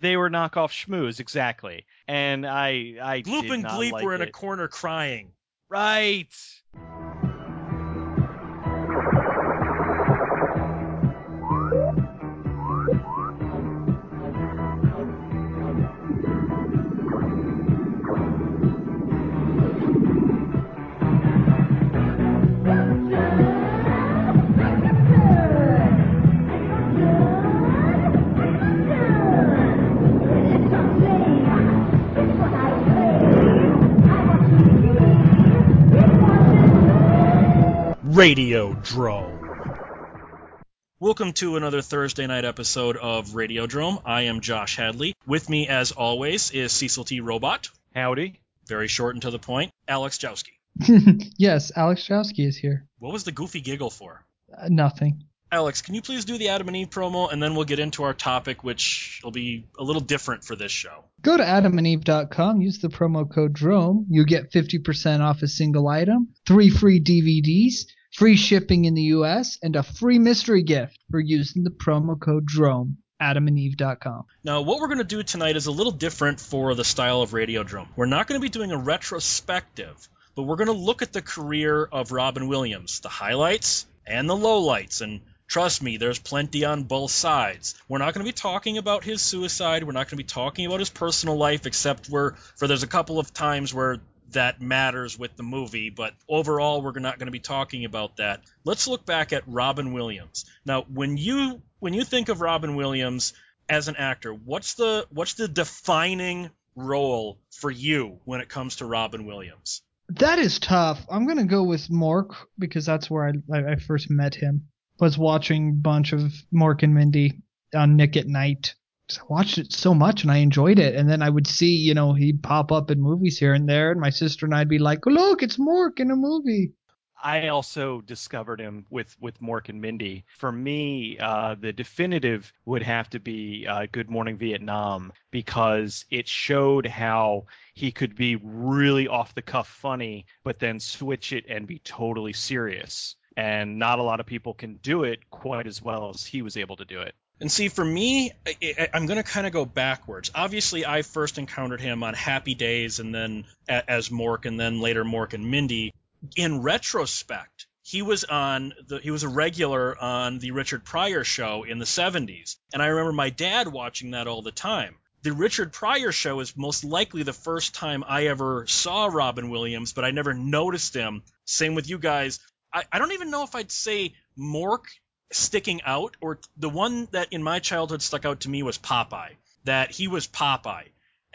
They were knockoff Shmoos, exactly. And I, I Gloop and Gleep like were in a corner crying. Right. Radio Drome. Welcome to another Thursday night episode of Radio Drome. I am Josh Hadley. With me, as always, is Cecil T. Robot. Howdy. Very short and to the point. Alex Jowski. yes, Alex Jowski is here. What was the goofy giggle for? Uh, nothing. Alex, can you please do the Adam and Eve promo, and then we'll get into our topic, which will be a little different for this show. Go to adamandeve.com, use the promo code DROME. You get 50% off a single item, three free DVDs, free shipping in the US, and a free mystery gift for using the promo code DROME. adamandeve.com. Now, what we're going to do tonight is a little different for the style of Radiodrome. We're not going to be doing a retrospective, but we're going to look at the career of Robin Williams, the highlights and the lowlights, and Trust me, there's plenty on both sides. We're not going to be talking about his suicide. We're not going to be talking about his personal life, except for there's a couple of times where that matters with the movie, but overall we're not going to be talking about that. Let's look back at Robin Williams. Now, when you when you think of Robin Williams as an actor, what's the what's the defining role for you when it comes to Robin Williams? That is tough. I'm going to go with Mork because that's where I, I, I first met him. Was watching a bunch of Mork and Mindy on Nick at Night. I watched it so much and I enjoyed it. And then I would see, you know, he'd pop up in movies here and there, and my sister and I'd be like, "Look, it's Mork in a movie." I also discovered him with with Mork and Mindy. For me, uh, the definitive would have to be uh, Good Morning Vietnam because it showed how he could be really off the cuff funny, but then switch it and be totally serious. And not a lot of people can do it quite as well as he was able to do it. And see, for me, I, am going to kind of go backwards. Obviously, I first encountered him on Happy Days and then as Mork and then later Mork and Mindy. In retrospect, he was on the he was a regular on the Richard Pryor show in the 70s. And I remember my dad watching that all the time. The Richard Pryor show is most likely the first time I ever saw Robin Williams, but I never noticed him. Same with you guys. I, I don't even know if I'd say Mork sticking out, or the one that in my childhood stuck out to me was Popeye. That he was Popeye,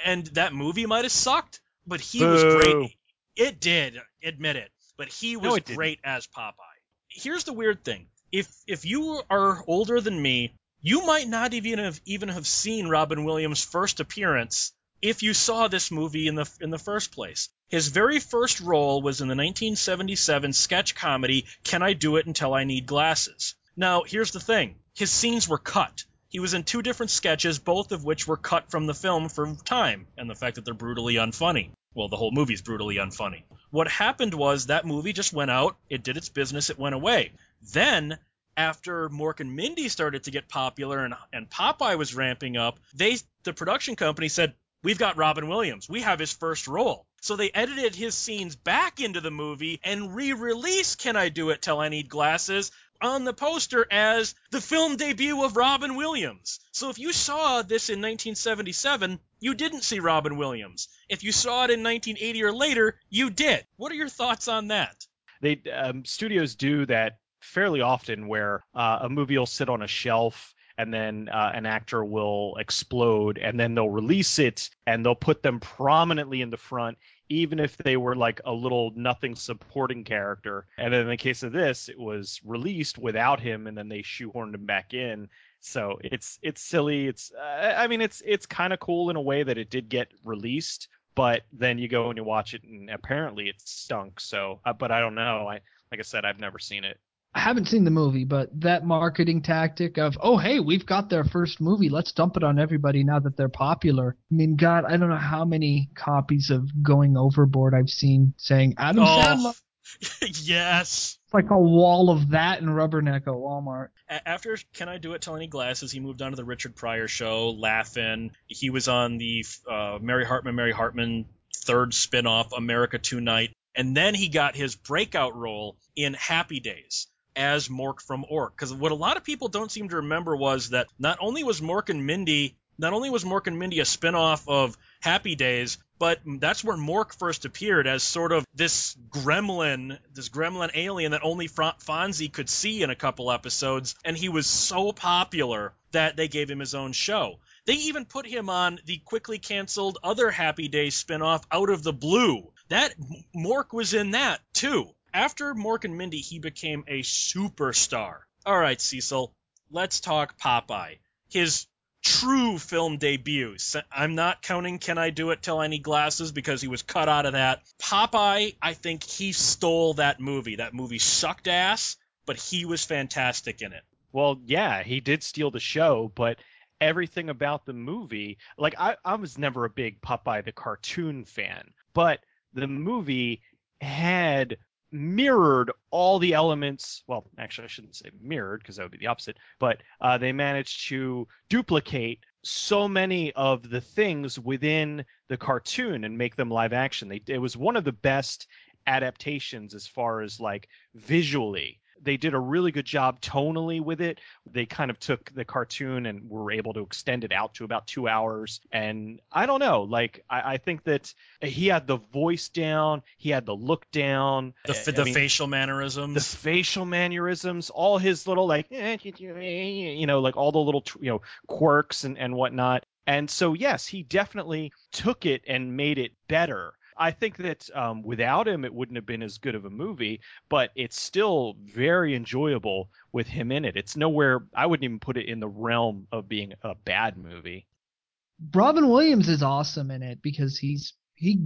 and that movie might have sucked, but he Boo. was great. It did, admit it, but he was No, great as Popeye. Here's the weird thing: if if you are older than me, you might not even have even have seen Robin Williams' first appearance if you saw this movie in the in the first place. His very first role was in the 1977 sketch comedy Can I Do It Until I Need Glasses. Now, here's the thing. His scenes were cut. He was in two different sketches, both of which were cut from the film for time and the fact that they're brutally unfunny. Well, the whole movie's brutally unfunny. What happened was that movie just went out, it did its business, it went away. Then after Mork and Mindy started to get popular and, and Popeye was ramping up, they the production company said, We've got Robin Williams. We have his first role. So they edited his scenes back into the movie and re-released Can I Do It Till I Need Glasses on the poster as the film debut of Robin Williams. So if you saw this in 1977, you didn't see Robin Williams. If you saw it in 1980 or later, you did. What are your thoughts on that? They um, studios do that fairly often, where uh, a movie will sit on a shelf and then uh, an actor will explode and then they'll release it and they'll put them prominently in the front even if they were like a little nothing supporting character. And then in the case of this it was released without him and then they shoehorned him back in. So it's it's silly. It's uh, i mean it's it's kind of cool in a way that it did get released but then you go and you watch it and apparently it stunk so uh, but i don't know. I like i said i've never seen it I haven't seen the movie, but that marketing tactic of, oh, hey, we've got their first movie. Let's dump it on everybody now that they're popular. I mean, God, I don't know how many copies of Going Overboard I've seen saying Adam Oh. Sandler. yes. It's like a wall of that in Rubberneck at Walmart. A- after Can I Do It? Till I Need Glasses, he moved on to the Richard Pryor show, Laugh-In. He was on the uh, Mary Hartman, Mary Hartman third spinoff, America Tonight. And then he got his breakout role in Happy Days as Mork from Ork. Because what a lot of people don't seem to remember was that not only was Mork and Mindy, not only was Mork and Mindy a spin-off of Happy Days, but that's where Mork first appeared as sort of this gremlin, this gremlin alien that only Fonzie could see in a couple episodes, and he was so popular that they gave him his own show. They even put him on the quickly canceled other Happy Days spinoff, Out of the Blue. That Mork was in that too. After Mork and Mindy, he became a superstar. All right, Cecil, let's talk Popeye. His true film debut. I'm not counting Can I Do It Till I Need Glasses because he was cut out of that. Popeye, I think he stole that movie. That movie sucked ass, but he was fantastic in it. Well, yeah, he did steal the show, but everything about the movie, like I, I was never a big Popeye the cartoon fan, but the movie had mirrored all the elements. Well, actually, I shouldn't say mirrored because that would be the opposite. But uh, they managed to duplicate so many of the things within the cartoon and make them live action. They, it was one of the best adaptations as far as like visually they did a really good job tonally with it. They kind of took the cartoon and were able to extend it out to about two hours. And I don't know, like I, I think that he had the voice down, he had the look down, the, the mean, facial mannerisms, the facial mannerisms, all his little like, you know, like all the little you know quirks and and whatnot. And so yes, he definitely took it and made it better. I think that um, without him, it wouldn't have been as good of a movie, but it's still very enjoyable with him in it. It's nowhere, I wouldn't even put it in the realm of being a bad movie. Robin Williams is awesome in it because he's he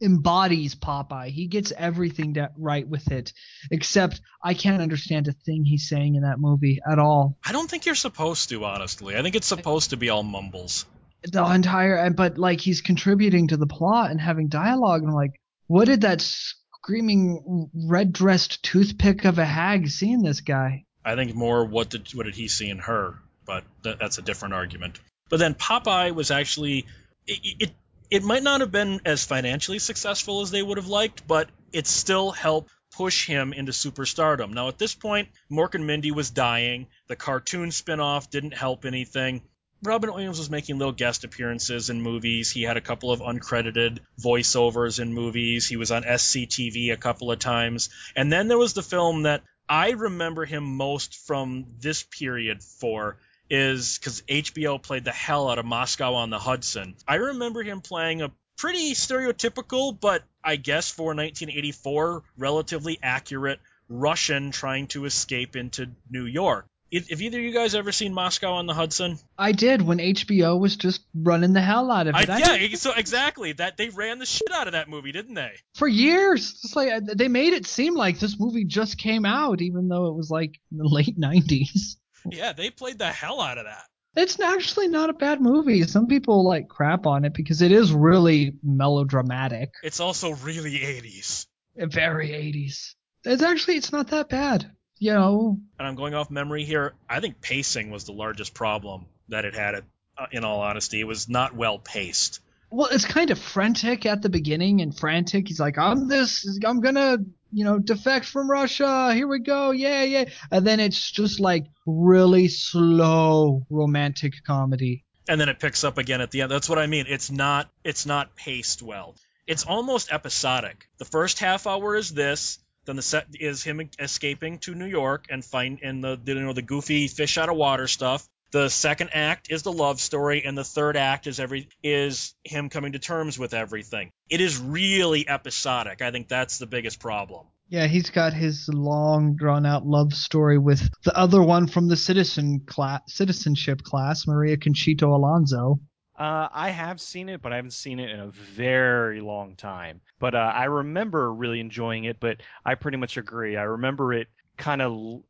embodies Popeye. He gets everything right with it, except I can't understand a thing he's saying in that movie at all. I don't think you're supposed to, honestly. I think it's supposed to be all mumbles the entire but like he's contributing to the plot and having dialogue and like what did that screaming red dressed toothpick of a hag see in this guy? I think more what did what did he see in her but th- that's a different argument. But then popeye was actually it, it it might not have been as financially successful as they would have liked but it still helped push him into superstardom. Now at this point mork and mindy was dying. The cartoon spin-off didn't help anything Robin Williams was making little guest appearances in movies. He had a couple of uncredited voiceovers in movies. He was on SCTV a couple of times. And then there was the film that I remember him most from this period for is because HBO played the hell out of Moscow on the Hudson. I remember him playing a pretty stereotypical, but I guess for 1984, relatively accurate Russian trying to escape into New York. Have either of you guys ever seen Moscow on the Hudson? I did when HBO was just running the hell out of it. I, yeah, so exactly that they ran the shit out of that movie, didn't they? For years, it's like uh, they made it seem like this movie just came out, even though it was like in the late '90s. Yeah, they played the hell out of that. It's actually not a bad movie. Some people like crap on it because it is really melodramatic. It's also really 80s. Very 80s. It's actually it's not that bad you know. And I'm going off memory here. I think pacing was the largest problem that it had. Uh, in all honesty, it was not well paced. Well, it's kind of frantic at the beginning and frantic. He's like, "I'm this. I'm gonna, you know, defect from Russia. Here we go. Yeah, yeah." And then it's just like really slow romantic comedy. And then it picks up again at the end. That's what I mean. It's not. It's not paced well. It's almost episodic. The first half hour is this then the set is him escaping to New York and find and the you know the goofy fish out of water stuff. The second act is the love story, and the third act is every is him coming to terms with everything. It is really episodic. I think that's the biggest problem. Yeah, he's got his long drawn out love story with the other one from the citizen class, citizenship class, Maria Conchita Alonso. Uh, I have seen it, but I haven't seen it in a very long time. But uh, I remember really enjoying it. But I pretty much agree. I remember it kind of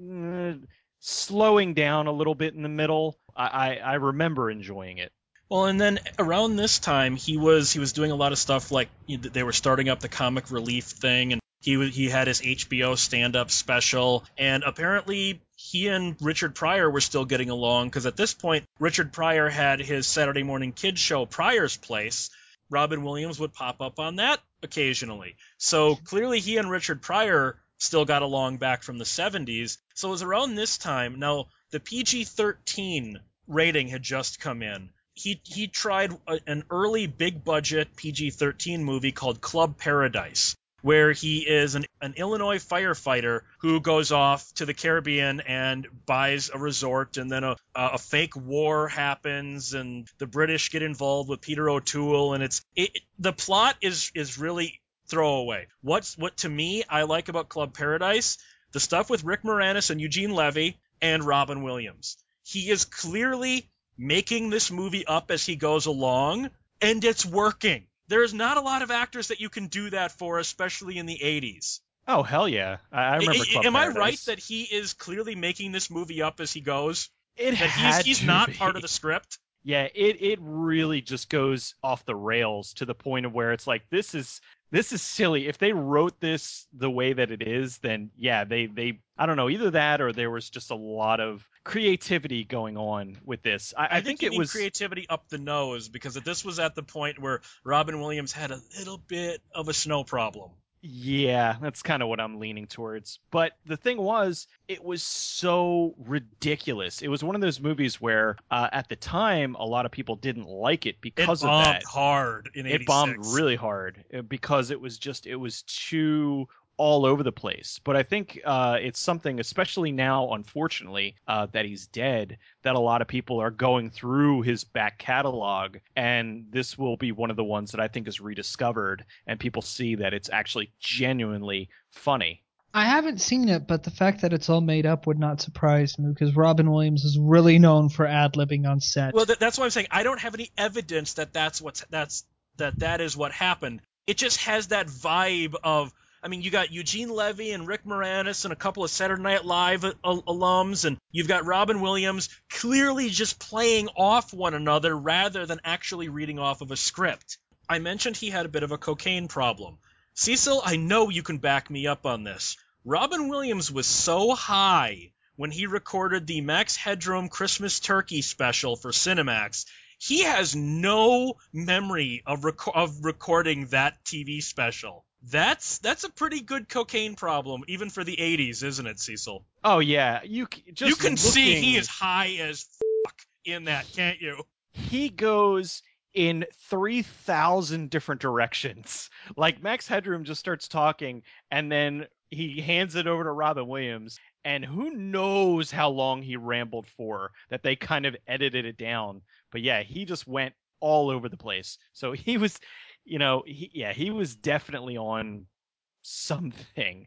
uh, slowing down a little bit in the middle. I, I, I remember enjoying it. Well, and then around this time, he was he was doing a lot of stuff like they were starting up the comic relief thing, and He he had his HBO stand-up special, and apparently he and Richard Pryor were still getting along because at this point Richard Pryor had his Saturday morning kids show Pryor's Place. Robin Williams would pop up on that occasionally. So clearly he and Richard Pryor still got along back from the 70s. So it was around this time. Now the PG-13 rating had just come in. He he tried a, an early big budget PG-13 movie called Club Paradise where he is an, an Illinois firefighter who goes off to the Caribbean and buys a resort, and then a, a fake war happens, and the British get involved with Peter O'Toole, and it's it, the plot is is really throwaway. What's what to me I like about Club Paradise, the stuff with Rick Moranis and Eugene Levy and Robin Williams. He is clearly making this movie up as he goes along, and it's working there's not a lot of actors that you can do that for, especially in the 80s. Oh hell yeah! I, I remember. Club Am Paradise. I right that he is clearly making this movie up as he goes? it That had he's he's not be. part of the script. Yeah, it it really just goes off the rails to the point of where it's like this is this is silly. If they wrote this the way that it is, then yeah, they they I don't know either that or there was just a lot of creativity going on with this. I, I, think, you it was creativity up the nose because this was at the point where Robin Williams had a little bit of a snow problem. Yeah, that's kind of what I'm leaning towards. But the thing was, it was so ridiculous. It was one of those movies where, uh, at the time, a lot of people didn't like it It because of bombed that. hard in It bombed really hard uh, because it was just it was too all over the place. But I think uh, it's something, especially now, unfortunately, uh, that he's dead, that a lot of people are going through his back catalog, and this will be one of the ones that I think is rediscovered, and people see that it's actually genuinely funny. I haven't seen it, but the fact that it's all made up would not surprise me because Robin Williams is really known for ad libbing on set. Well, th- that's why I'm saying I don't have any evidence that that's what's that's that that is what happened. It just has that vibe of. I mean, you got Eugene Levy and Rick Moranis and a couple of Saturday Night Live uh, al- alums, and you've got Robin Williams clearly just playing off one another rather than actually reading off of a script. I mentioned he had a bit of a cocaine problem. Cecil, I know you can back me up on this. Robin Williams was so high when he recorded the Max Headroom Christmas Turkey special for Cinemax. He has no memory of rec- of recording that TV special. That's that's a pretty good cocaine problem, even for the '80s, isn't it, Cecil? Oh yeah, you just you can see he is high as fuck in that, can't you? he goes in 3000 different directions like max headroom just starts talking and then he hands it over to robin williams and who knows how long he rambled for that they kind of edited it down but yeah he just went all over the place so he was you know he, yeah he was definitely on something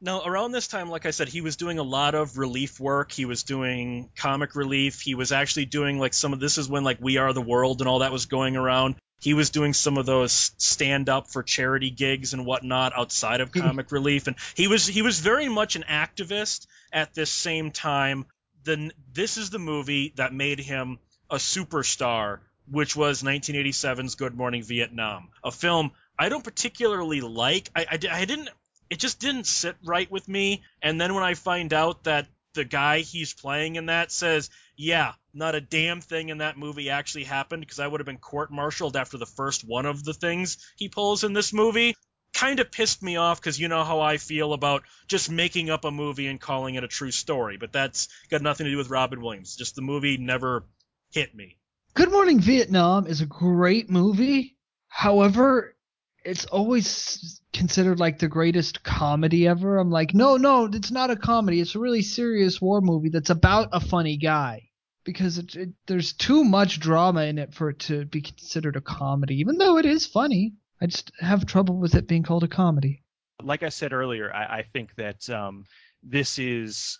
Now, around this time, like I said, he was doing a lot of relief work. He was doing comic relief. He was actually doing like some of this is when like We Are the World and all that was going around. He was doing some of those stand up for charity gigs and whatnot outside of comic relief, and he was he was very much an activist at this same time. Then this is the movie that made him a superstar, which was 1987's Good Morning Vietnam, a film I don't particularly like. I, I, I didn't it just didn't sit right with me. And then when I find out that the guy he's playing in that says, yeah, not a damn thing in that movie actually happened because I would have been court martialed after the first one of the things he pulls in this movie, kind of pissed me off because you know how I feel about just making up a movie and calling it a true story. But that's got nothing to do with Robin Williams. Just the movie never hit me. Good Morning Vietnam is a great movie. However, it's always considered like the greatest comedy ever. I'm like, no, no, it's not a comedy. It's a really serious war movie that's about a funny guy. Because it, it, there's too much drama in it for it to be considered a comedy, even though it is funny. I just have trouble with it being called a comedy. like I said earlier, I, I think that um, this is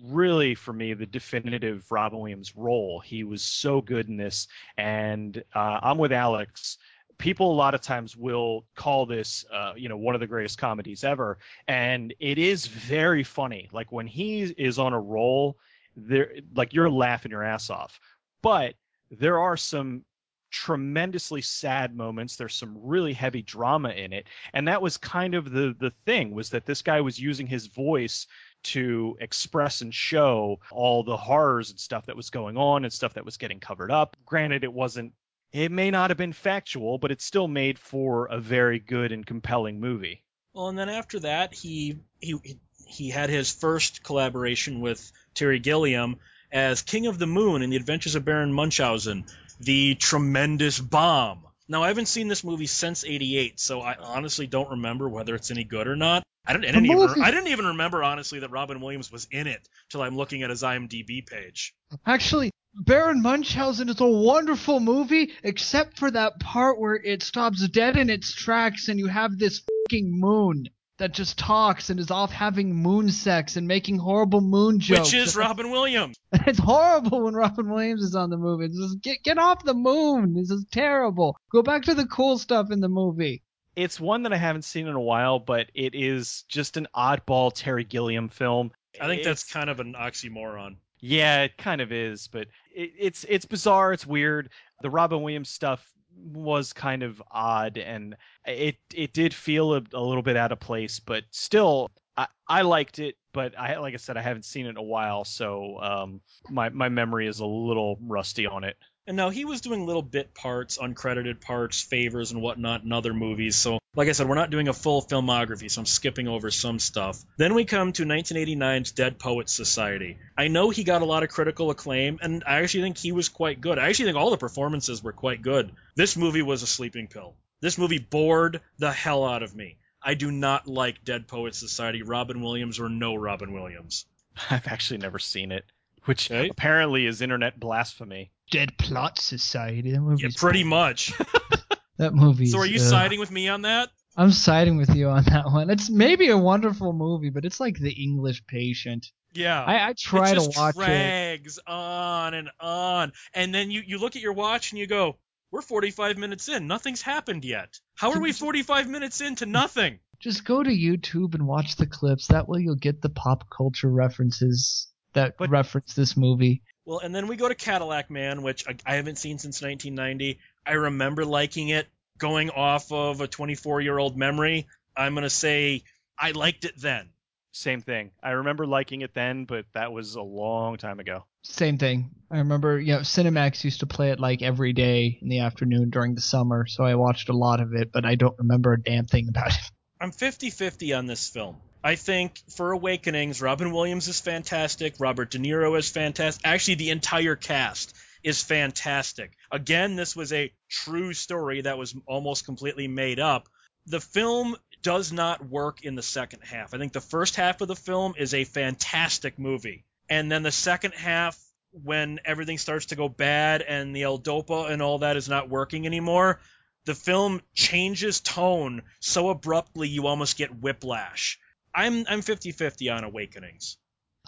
really for me the definitive Robin Williams role. He was so good in this, and uh, I'm with Alex. People a lot of times will call this, uh, you know, one of the greatest comedies ever, and it is very funny. Like when he is on a roll, there, like you're laughing your ass off. But there are some tremendously sad moments. There's some really heavy drama in it, and that was kind of the the thing was that this guy was using his voice to express and show all the horrors and stuff that was going on and stuff that was getting covered up. Granted, it wasn't. It may not have been factual, but it still made for a very good and compelling movie. Well, and then after that, he he he had his first collaboration with Terry Gilliam as King of the Moon in The Adventures of Baron Munchausen, the tremendous bomb. Now, I haven't seen this movie since '88, so I honestly don't remember whether it's any good or not. I didn't, I didn't even I didn't even remember honestly that Robin Williams was in it till I'm looking at his IMDb page. Actually, Baron Munchausen is a wonderful movie, except for that part where it stops dead in its tracks and you have this fucking moon that just talks and is off having moon sex and making horrible moon jokes. Which is Robin Williams. it's horrible when Robin Williams is on the movie. It's just get get off the moon. This is terrible. Go back to the cool stuff in the movie. It's one that I haven't seen in a while, but it is just an oddball Terry Gilliam film. I think it's, that's kind of an oxymoron. Yeah, it kind of is, but it, it's it's bizarre. It's weird. The Robin Williams stuff was kind of odd and it it did feel a, a little bit out of place but still I, I liked it but I like I said I haven't seen it in a while so um, my my memory is a little rusty on it and now he was doing little bit parts, uncredited parts, favors, and whatnot in other movies. So, like I said, we're not doing a full filmography, so I'm skipping over some stuff. Then we come to 1989's Dead Poets Society. I know he got a lot of critical acclaim, and I actually think he was quite good. I actually think all the performances were quite good. This movie was a sleeping pill. This movie bored the hell out of me. I do not like Dead Poets Society, Robin Williams or no Robin Williams. I've actually never seen it which okay. apparently is internet blasphemy. Dead Plot Society. That movie. Yeah, pretty much. that movie. So are you uh, siding with me on that? I'm siding with you on that one. It's maybe a wonderful movie, but it's like The English Patient. Yeah, I, I try to watch drags it. Drags on and on, and then you you look at your watch and you go, "We're 45 minutes in. Nothing's happened yet. How are we 45 minutes into nothing?" Just go to YouTube and watch the clips. That way, you'll get the pop culture references that but, reference this movie. Well, and then we go to Cadillac Man, which I, I haven't seen since 1990. I remember liking it going off of a 24 year old memory. I'm going to say I liked it then. Same thing. I remember liking it then, but that was a long time ago. Same thing. I remember, you know, Cinemax used to play it like every day in the afternoon during the summer, so I watched a lot of it, but I don't remember a damn thing about it. I'm 50 50 on this film. I think for Awakenings, Robin Williams is fantastic. Robert De Niro is fantastic. Actually, the entire cast is fantastic. Again, this was a true story that was almost completely made up. The film does not work in the second half. I think the first half of the film is a fantastic movie. And then the second half, when everything starts to go bad and the L-Dopa and all that is not working anymore, the film changes tone so abruptly you almost get whiplash. I'm I'm 50-50 on Awakenings.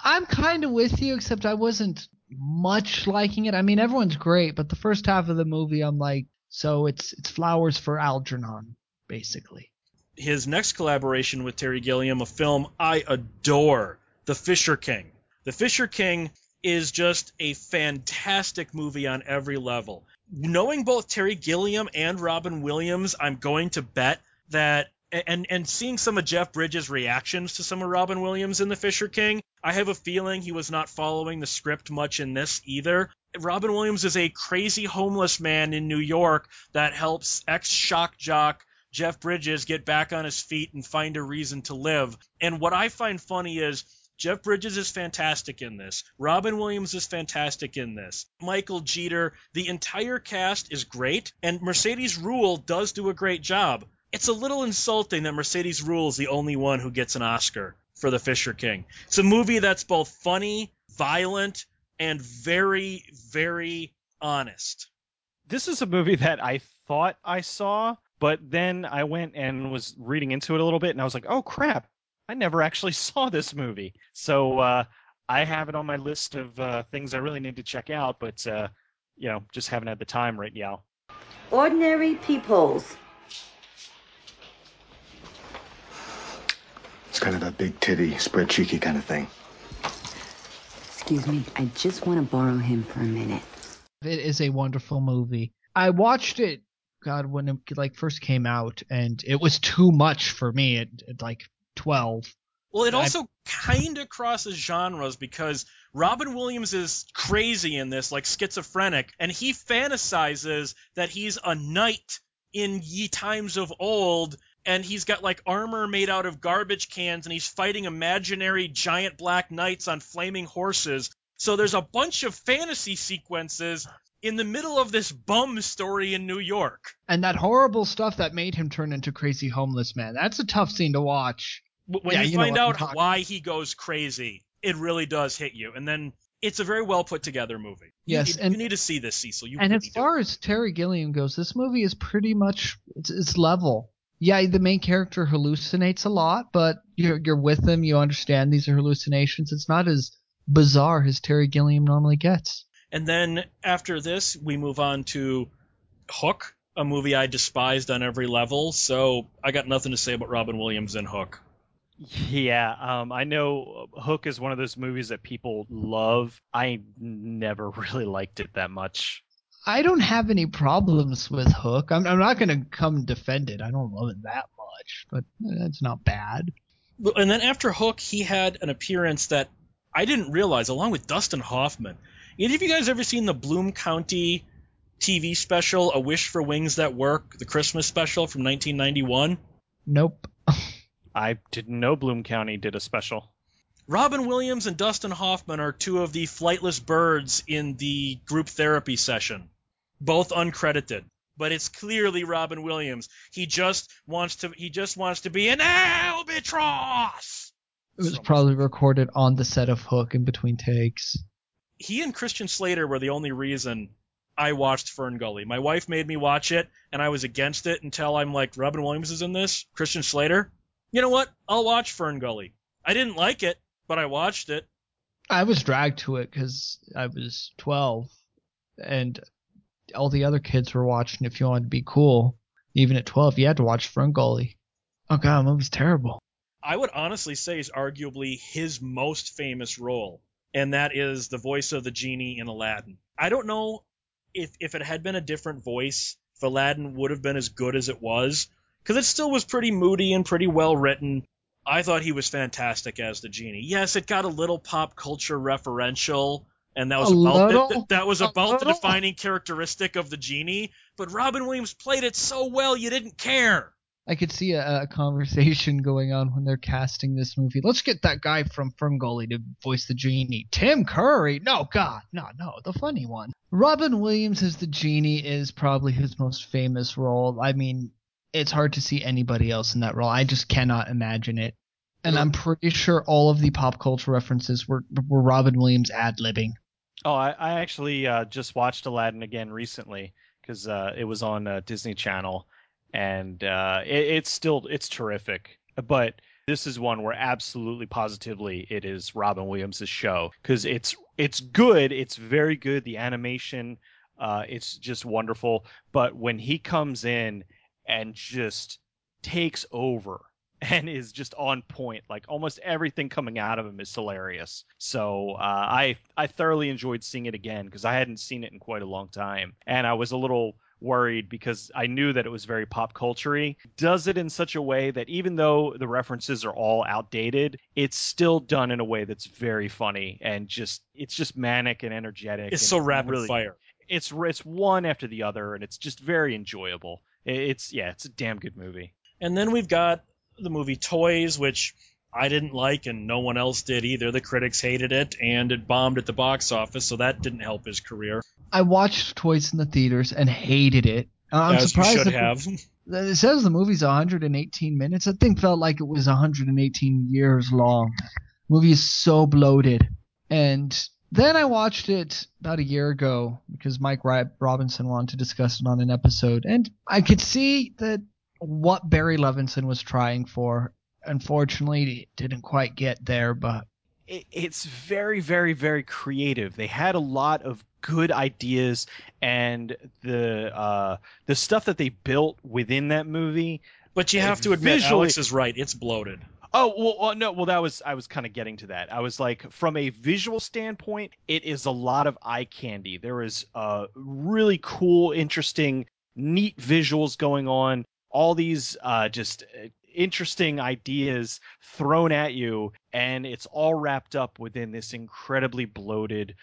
I'm kind of with you, except I wasn't much liking it. I mean, everyone's great, but the first half of the movie, I'm like, so it's it's flowers for Algernon, basically. His next collaboration with Terry Gilliam, a film I adore, The Fisher King. The Fisher King is just a fantastic movie on every level. Knowing both Terry Gilliam and Robin Williams, I'm going to bet that and and seeing some of Jeff Bridges' reactions to some of Robin Williams in The Fisher King, I have a feeling he was not following the script much in this either. Robin Williams is a crazy homeless man in New York that helps ex shock jock Jeff Bridges get back on his feet and find a reason to live. And what I find funny is Jeff Bridges is fantastic in this. Robin Williams is fantastic in this. Michael Jeter, the entire cast is great, and Mercedes Ruehl does do a great job it's a little insulting that Mercedes Ruehl is the only one who gets an Oscar for The Fisher King. It's a movie that's both funny, violent, and very, very honest. This is a movie that I thought I saw, but then I went and was reading into it a little bit, and I was like, oh crap, I never actually saw this movie. So uh, I have it on my list of uh, things I really need to check out, but uh, you know, just haven't had the time right now. Ordinary peoples It's kind of a big titty, spread cheeky kind of thing. Excuse me, I just want to borrow him for a minute. It is a wonderful movie. I watched it, God, when it like first came out, and it was too much for me It, at like twelve. Well, it also kind of crosses genres because Robin Williams is crazy in this, like schizophrenic, and he fantasizes that he's a knight in ye times of old, and he's got like armor made out of garbage cans, and he's fighting imaginary giant black knights on flaming horses. So there's a bunch of fantasy sequences in the middle of this bum story in New York. And that horrible stuff that made him turn into crazy homeless man. That's a tough scene to watch. When Yeah, you, you find out why he goes crazy, it really does hit you. And then it's a very well put together movie. You Yes, need- and- you need to see this, Cecil. You and really as do. far as Terry Gilliam goes, this movie is pretty much it's, it's level. Yeah, the main character hallucinates a lot, but you're you're with him. You understand these are hallucinations. It's not as bizarre as Terry Gilliam normally gets. And then after this, we move on to Hook, a movie I despised on every level. So I got nothing to say about Robin Williams in Hook. Yeah, um, I know Hook is one of those movies that people love. I never really liked it that much. I don't have any problems with Hook. I'm I'm not gonna come defend it. I don't love it that much, but it's not bad. And then after Hook, he had an appearance that I didn't realize, along with Dustin Hoffman. Any of you guys ever seen the Bloom County TV special, A Wish for Wings That Work, the Christmas special from 1991? Nope. I didn't know Bloom County did a special. Robin Williams and Dustin Hoffman are two of the flightless birds in the group therapy session, both uncredited. But it's clearly Robin Williams. He just wants to. He just wants to be an albatross. It was So- probably recorded on the set of Hook in between takes. he and Christian Slater were the only reason I watched Fern Gully. My wife made me watch it, and I was against it until I'm like, Robin Williams is in this, Christian Slater. You know what? I'll watch Fern Gully. I didn't like it, but I watched it. I was dragged to it because I was 12, and all the other kids were watching. If you wanted to be cool, even at 12, you had to watch Ferngully. Oh god, the movie's terrible. I would honestly say is arguably his most famous role, and that is the voice of the genie in Aladdin. I don't know if if it had been a different voice, if Aladdin would have been as good as it was, because it still was pretty moody and pretty well written. I thought he was fantastic as the genie. Yes, it got a little pop culture referential, and that was A about little? the, that was about the defining characteristic of the genie. But Robin Williams played it so well, you didn't care. I could see a, a conversation going on when they're casting this movie. Let's get that guy from Ferngully to voice the genie. Tim Curry? No, God, no, no, the funny one. Robin Williams as the genie is probably his most famous role. I mean, it's hard to see anybody else in that role. I just cannot imagine it. And I'm pretty sure all of the pop culture references were were Robin Williams ad libbing. Oh, I, I actually uh, just watched Aladdin again recently because uh, it was on uh, Disney Channel, and uh, it, it's still it's terrific. But this is one where absolutely positively it is Robin Williams' show because it's it's good, it's very good. The animation, uh, it's just wonderful. But when he comes in and just takes over and is just on point. Like almost everything coming out of him is hilarious. So uh, I I thoroughly enjoyed seeing it again because I hadn't seen it in quite a long time, and I was a little worried because I knew that it was very pop culturey. Does it in such a way that even though the references are all outdated, it's still done in a way that's very funny and just it's just manic and energetic. It's and so rapid really, fire. It's it's one after the other, and it's just very enjoyable. It- It's yeah, it's a damn good movie. And then we've got the movie Toys, which I didn't like and no one else did either. The critics hated it and it bombed at the box office, so that didn't help his career. I watched Toys in the theaters and hated it. I'm as you surprised should have. It says the movie's 118 minutes. That thing felt like it was 118 years long. movie is so bloated. And then I watched it about a year ago because Mike Robinson wanted to discuss it on an episode, and I could see that what Barry Levinson was trying for. Unfortunately, didn't quite get there, but it, it's very very very creative they had a lot of good ideas and the uh the stuff that they built within that movie But you have to admit, visually- Alex is right. It's bloated. Oh well, well, no, well that was I was kind of getting to that. I was like, from a visual standpoint, it is a lot of eye candy. There is uh really cool, interesting, neat visuals going on. All these uh just uh, interesting ideas thrown at you, and it's all wrapped up within this incredibly bloated,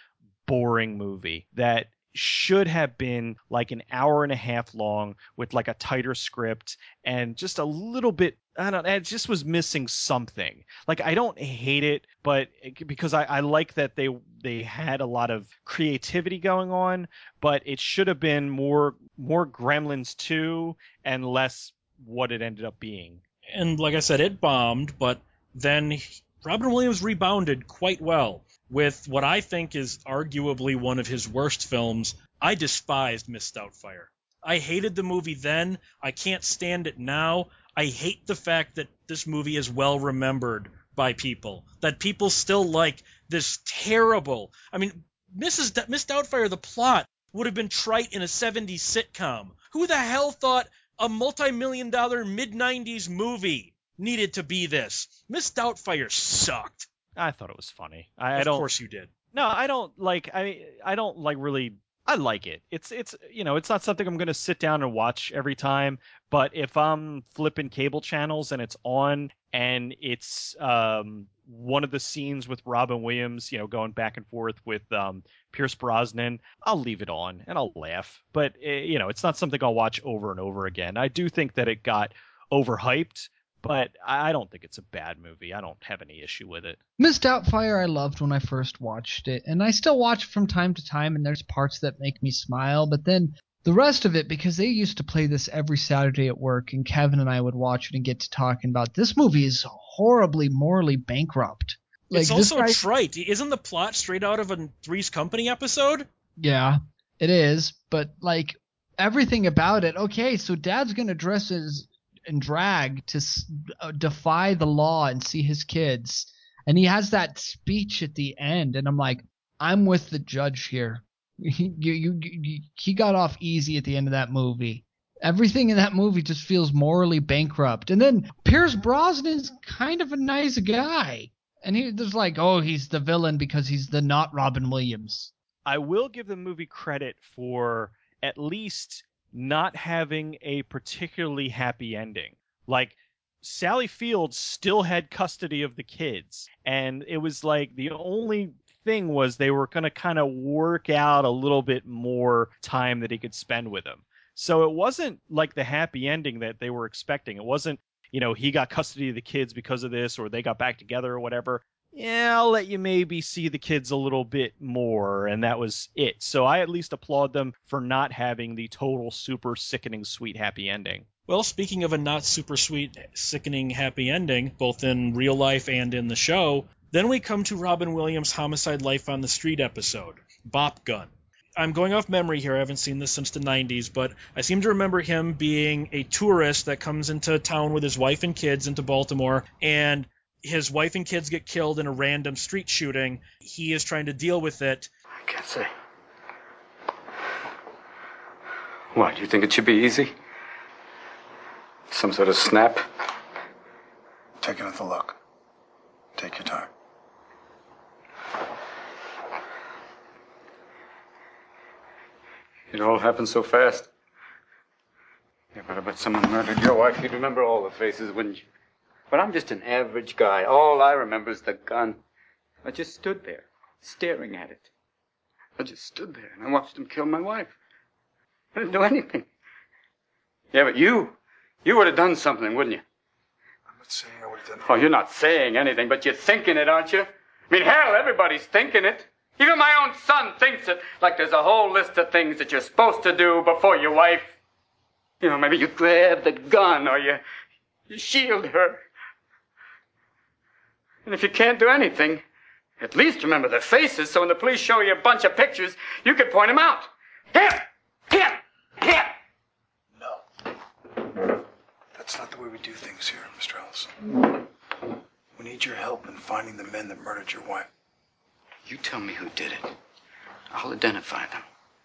boring movie that should have been like an hour and a half long with like a tighter script and just a little bit I don't it just was missing something. Like I don't hate it, but because I, I like that they they had a lot of creativity going on, but it should have been more more Gremlins 2 and less what it ended up being. And like I said, it bombed, but then Robin Williams rebounded quite well with what I think is arguably one of his worst films. I despised Miss Doubtfire. I hated the movie then. I can't stand it now. I hate the fact that this movie is well remembered by people. That people still like this terrible. I mean, Mrs. D- Miss Doubtfire, the plot would have been trite in a 70s sitcom. Who the hell thought a multi-million dollar mid 90s movie needed to be this? Miss Doubtfire sucked. I thought it was funny. I, I of don't. course you did. No, I don't like. I I don't like really. I like it. It's it's you know it's not something I'm gonna sit down and watch every time. But if I'm flipping cable channels and it's on and it's um one of the scenes with Robin Williams, you know, going back and forth with um Pierce Brosnan, I'll leave it on and I'll laugh. But eh, you know, it's not something I'll watch over and over again. I do think that it got overhyped, but I don't think it's a bad movie. I don't have any issue with it. Miss Doubtfire I loved when I first watched it, and I still watch it from time to time, and there's parts that make me smile, but then the rest of it, because they used to play this every Saturday at work, and Kevin and I would watch it and get to talking about this movie is horribly morally bankrupt. it's also guy- trite. Isn't the plot straight out of a Three's Company episode? Yeah, it is, but like everything about it. Okay, so Dad's gonna dress as in drag to uh, defy the law and see his kids, and he has that speech at the end, and I'm like, I'm with the judge here. He, you, you, you, he got off easy at the end of that movie. Everything in that movie just feels morally bankrupt. And then Pierce Brosnan's kind of a nice guy. And he there's like, oh, he's the villain because he's the not Robin Williams. I will give the movie credit for at least not having a particularly happy ending. Like Sally Fields still had custody of the kids, and it was like the only thing was they were going to kind of work out a little bit more time that he could spend with them. So it wasn't like the happy ending that they were expecting. It wasn't, you know, he got custody of the kids because of this or they got back together or whatever yeah, I'll let you maybe see the kids a little bit more, and that was it. So I at least applaud them for not having the total super sickening sweet happy ending. Well, speaking of a not super sweet, sickening happy ending, both in real life and in the show, then we come to Robin Williams' Homicide Life on the Street episode, Bop Gun. I'm going off memory here. I haven't seen this since the 90s, but I seem to remember him being a tourist that comes into town with his wife and kids into Baltimore, and his wife and kids get killed in a random street shooting. He is trying to deal with it. I can't say. Why, do you think it should be easy? Some sort of snap? Take another look. Take your time. It all happened so fast. Yeah, but I bet someone murdered your wife. You'd remember all the faces, wouldn't you? But I'm just an average guy. All I remember is the gun. I just stood there, staring at it. I just stood there and I watched him kill my wife. I didn't do anything. Yeah, but you, you would have done something, wouldn't you? I'm not saying I would have done Oh, you're not saying anything, but you're thinking it, aren't you? I mean, hell, everybody's thinking it. Even my own son thinks it, like there's a whole list of things that you're supposed to do before your wife. You know, maybe you grab the gun or you, you shield her. And if you can't do anything, at least remember their faces so when the police show you a bunch of pictures, you can point them out. Here! Here! Here! No. That's not the way we do things here, Mr. Ellison. We need your help in finding the men that murdered your wife. You tell me who did it. I'll identify them.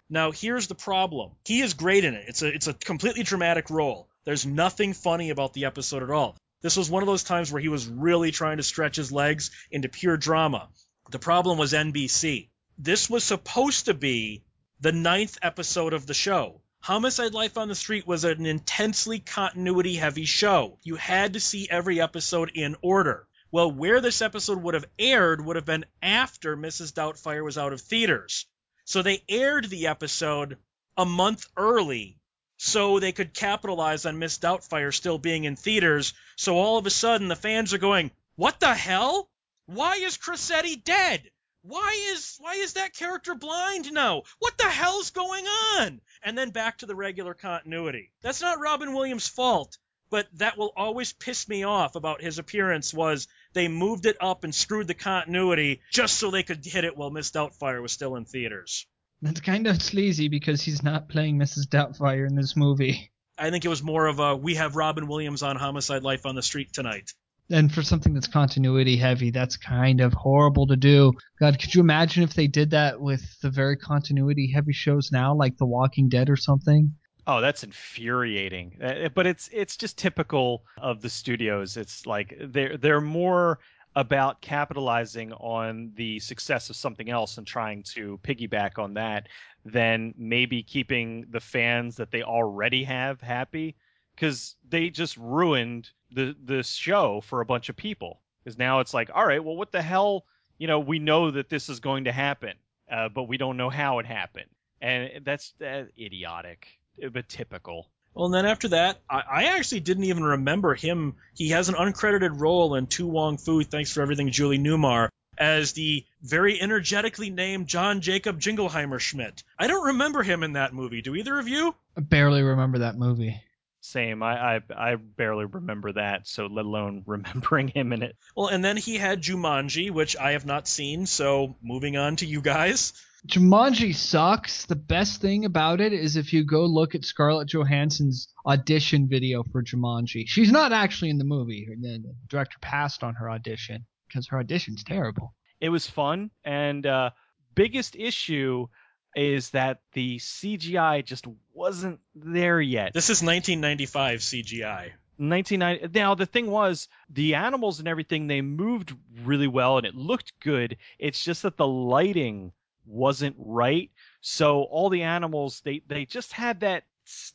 Now, here's the problem. He is great in it. It's a it's a completely dramatic role. There's nothing funny about the episode at all. This was one of those times where he was really trying to stretch his legs into pure drama. The problem was NBC. This was supposed to be the ninth episode of the show. Homicide Life on the Street was an intensely continuity heavy show. You had to see every episode in order. Well, where this episode would have aired would have been after Mrs. Doubtfire was out of theaters. So they aired the episode a month early so they could capitalize on Miss Doubtfire still being in theaters. So all of a sudden the fans are going, "What the hell? Why is Crosetti dead? Why is why is that character blind now? What the hell's going on?" And then back to the regular continuity. That's not Robin Williams' fault, but that will always piss me off about his appearance was they moved it up and screwed the continuity just so they could hit it while Miss Doubtfire was still in theaters. That's kind of sleazy because he's not playing Mrs. Doubtfire in this movie. I think it was more of a we have Robin Williams on Homicide Life on the Street tonight. And for something that's continuity heavy, that's kind of horrible to do. God, could you imagine if they did that with the very continuity heavy shows now, like The Walking Dead or something? Oh, that's infuriating. Uh, But it's it's just typical of the studios. It's like they're they're more about capitalizing on the success of something else and trying to piggyback on that than maybe keeping the fans that they already have happy because they just ruined the the show for a bunch of people. Because now it's like, all right, well, what the hell? You know, we know that this is going to happen, uh, but we don't know how it happened, and that's uh, idiotic, but typical. Well, and then after that, I, I actually didn't even remember him. He has an uncredited role in To Wong Foo, Thanks for Everything, Julie Newmar, as the very energetically named John Jacob Jingleheimer Schmidt. I don't remember him in that movie. Do either of you? I barely remember that movie. Same. I, I I barely remember that, so let alone remembering him in it. Well, and then he had Jumanji, which I have not seen, so moving on to you guys. Jumanji sucks. The best thing about it is if you go look at Scarlett Johansson's audition video for Jumanji. She's not actually in the movie. The director passed on her audition because her audition's terrible. It was fun, and uh, biggest issue is that the CGI just wasn't there yet. This is 1995 CGI. 1990 now the thing was the animals and everything they moved really well and it looked good it's just that the lighting wasn't right. So all the animals they they just had that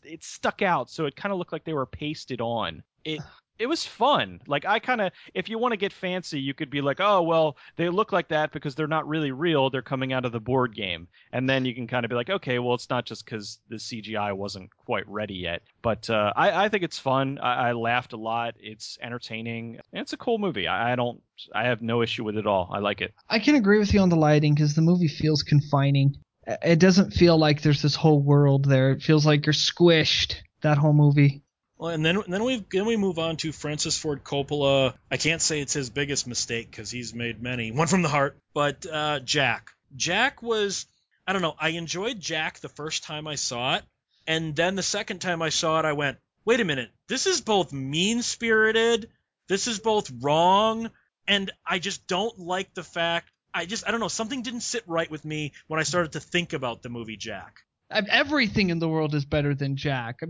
it stuck out. So it kind of looked like they were pasted on. It it was fun like i kind of if you want to get fancy you could be like oh well they look like that because they're not really real they're coming out of the board game and then you can kind of be like okay well it's not just because the cgi wasn't quite ready yet but uh, I, I think it's fun I, I laughed a lot it's entertaining it's a cool movie I, I don't i have no issue with it at all i like it I can agree with you on the lighting because the movie feels confining. It doesn't feel like there's this whole world there. It feels like you're squished. That whole movie. Well, and then then we then we move on to Francis Ford Coppola. I can't say it's his biggest mistake because he's made many. One from the heart, but uh, Jack. Jack was I don't know. I enjoyed Jack the first time I saw it, and then the second time I saw it, I went, wait a minute. This is both mean spirited. This is both wrong, and I just don't like the fact. I just I don't know. Something didn't sit right with me when I started to think about the movie Jack. Everything in the world is better than Jack.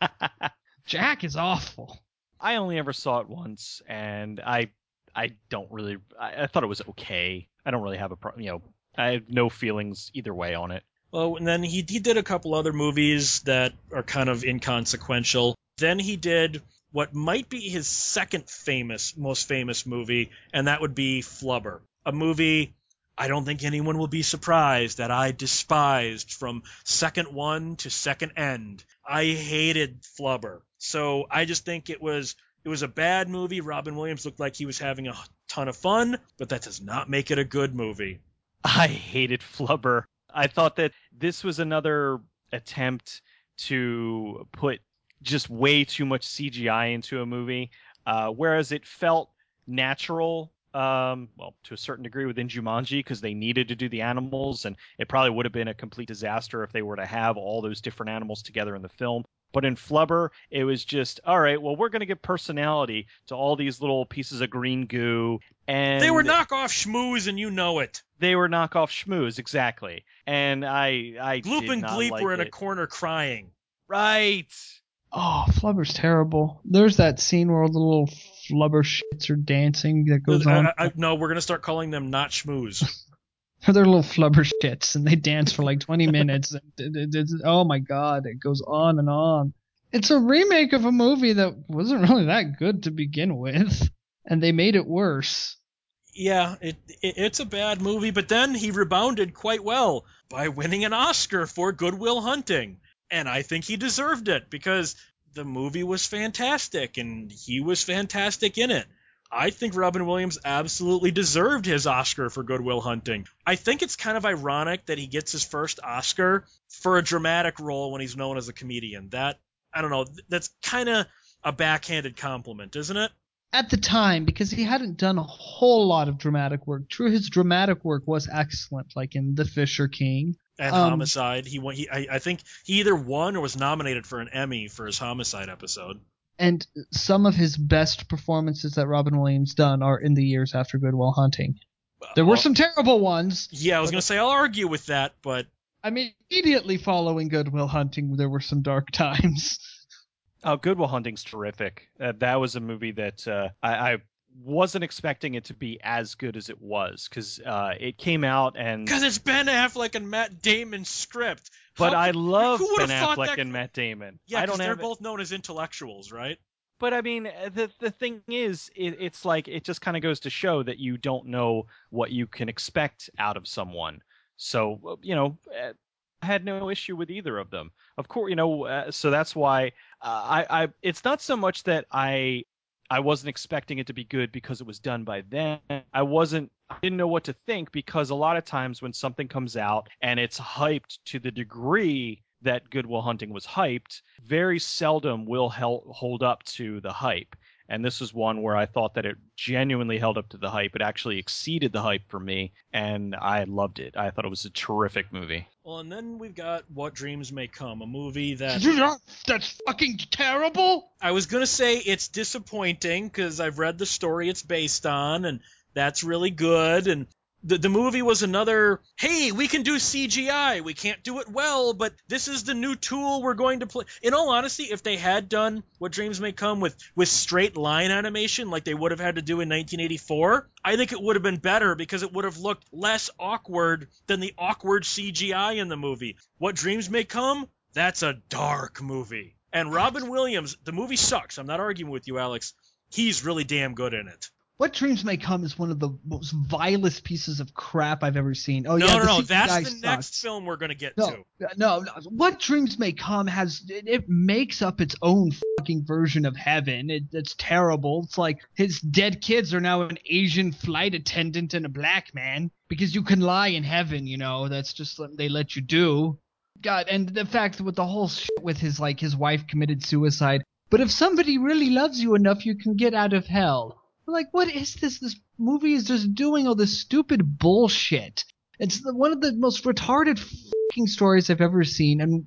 Jack is awful. I only ever saw it once, and I I don't really I, I thought it was okay. I don't really have a pro, you know I have no feelings either way on it. Well, and then he he did a couple other movies that are kind of inconsequential. Then he did what might be his second famous, most famous movie, and that would be Flubber, a movie I don't think anyone will be surprised that I despised from second one to second end. I hated Flubber. So I just think it was it was a bad movie. Robin Williams looked like he was having a ton of fun, but that does not make it a good movie. I hated Flubber. I thought that this was another attempt to put just way too much CGI into a movie, uh, whereas it felt natural. Um, well, to a certain degree within Jumanji because they needed to do the animals, and it probably would have been a complete disaster if they were to have all those different animals together in the film. But in Flubber, it was just all right. Well, we're going to give personality to all these little pieces of green goo, and They were knockoff Shmoos, and you know it. they were knockoff Shmoos exactly. And I, I Gloop did and not Gleep like were in a corner crying. Right. Oh, Flubber's terrible. There's that scene where all the little Flubber shits are dancing that goes I- on. I- no, we're gonna start calling them not Shmoos. They're little Flubber shits, and they dance for like 20 minutes. oh my god, it goes on and on. It's a remake of a movie that wasn't really that good to begin with, and they made it worse. yeah, it, it it's a bad movie, but then he rebounded quite well by winning an Oscar for Good Will Hunting, and I think he deserved it because the movie was fantastic and he was fantastic in it. I think Robin Williams absolutely deserved his Oscar for Good Will Hunting. I think it's kind of ironic that he gets his first Oscar for a dramatic role when he's known as a comedian. That I don't know, that's kind of a backhanded compliment, isn't it? At the time, because he hadn't done a whole lot of dramatic work. True, his dramatic work was excellent, like in The Fisher King. And Um, Homicide. He won. He I, I think he either won or was nominated for an Emmy for his Homicide episode. and some of his best performances that Robin Williams done are in the years after Good Will Hunting. There were Uh, some terrible ones. Yeah, I was gonna say I'll argue with that, but I mean, immediately following Good Will Hunting, there were some dark times. Oh, Good Will Hunting's terrific. Uh, that was a movie that uh, I, I wasn't expecting it to be as good as it was because uh, it came out and. because it's Ben Affleck and Matt Damon script. But How I could- love Ben Affleck that- and Matt Damon. Yeah, I because they're both known as intellectuals, right? But I mean, the the thing is, it, it's like it just kind of goes to show that you don't know what you can expect out of someone. So uh, you know, uh, I had no issue with either of them. Of course, you know, uh, so that's why uh, I I it's not so much that I I wasn't expecting it to be good because it was done by them. I wasn't I didn't know what to think because a lot of times when something comes out and it's hyped to the degree that Good Will Hunting was hyped, very seldom will hel- hold up to the hype. And this is one where I thought that it genuinely held up to the hype. It actually exceeded the hype for me, and I loved it. I thought it was a terrific movie. Well, and then we've got What Dreams May Come, a movie that That's fucking terrible. I was gonna say it's disappointing because I've read the story it's based on, and that's really good. And the the movie was another. Hey, we can do CGI. We can't do it well, but this is the new tool we're going to play. In all honesty, if they had done What Dreams May Come with with straight line animation like they would have had to do in 1984, I think it would have been better because it would have looked less awkward than the awkward CGI in the movie. What Dreams May Come. That's a dark movie. And Robin Williams, the movie sucks. I'm not arguing with you, Alex. He's really damn good in it. What Dreams May Come is one of the most vilest pieces of crap I've ever seen. Oh no, yeah, no, no. That's the next film we're gonna get No, to. no, no. What Dreams May Come has it, it makes up its own fucking version of heaven. It, it's terrible. It's like his dead kids are now an Asian flight attendant and a black man because you can lie in heaven. You know that's just what they let you do. God, and the fact with the whole shit with his like his wife committed suicide. But if somebody really loves you enough, you can get out of hell. Like, what is this? This movie is just doing all this stupid bullshit. It's the, one of the most retarded fucking stories I've ever seen, and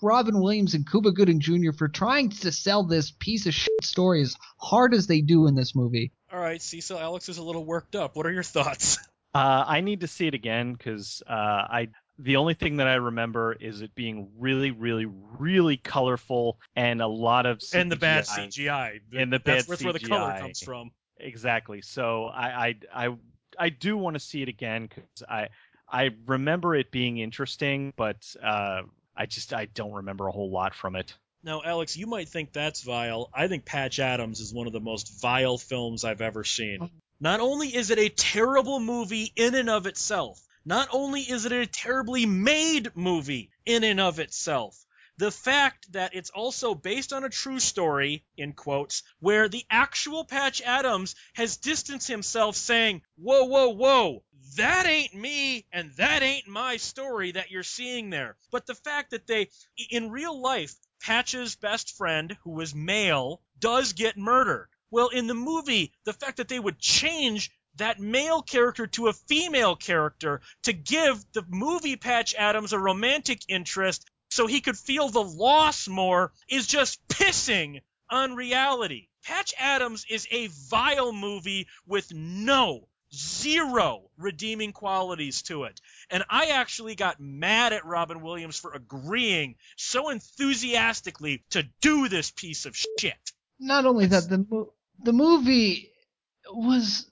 Robin Williams and Cuba Gooding Jr. for trying to sell this piece of shit story as hard as they do in this movie. All right, Cecil. Alex is a little worked up. What are your thoughts? Uh, I need to see it again because uh, I the only thing that I remember is it being really, really, really colorful and a lot of and the bad CGI. CGI. And the that's, bad that's where the color comes from. Exactly. So I I I, I do want to see it again because I I remember it being interesting, but uh, I just I don't remember a whole lot from it. Now, Alex, you might think that's vile. I think Patch Adams is one of the most vile films I've ever seen. Not only is it a terrible movie in and of itself, not only is it a terribly made movie in and of itself, the fact that it's also based on a true story, in quotes, where the actual Patch Adams has distanced himself saying, whoa, whoa, whoa, that ain't me and that ain't my story that you're seeing there. But the fact that they, in real life, Patch's best friend, who was male, does get murdered. Well, in the movie, the fact that they would change that male character to a female character to give the movie Patch Adams a romantic interest so he could feel the loss more is just pissing on reality. Patch Adams is a vile movie with no zero redeeming qualities to it. And I actually got mad at Robin Williams for agreeing so enthusiastically to do this piece of shit. Not only that, the mo- the movie was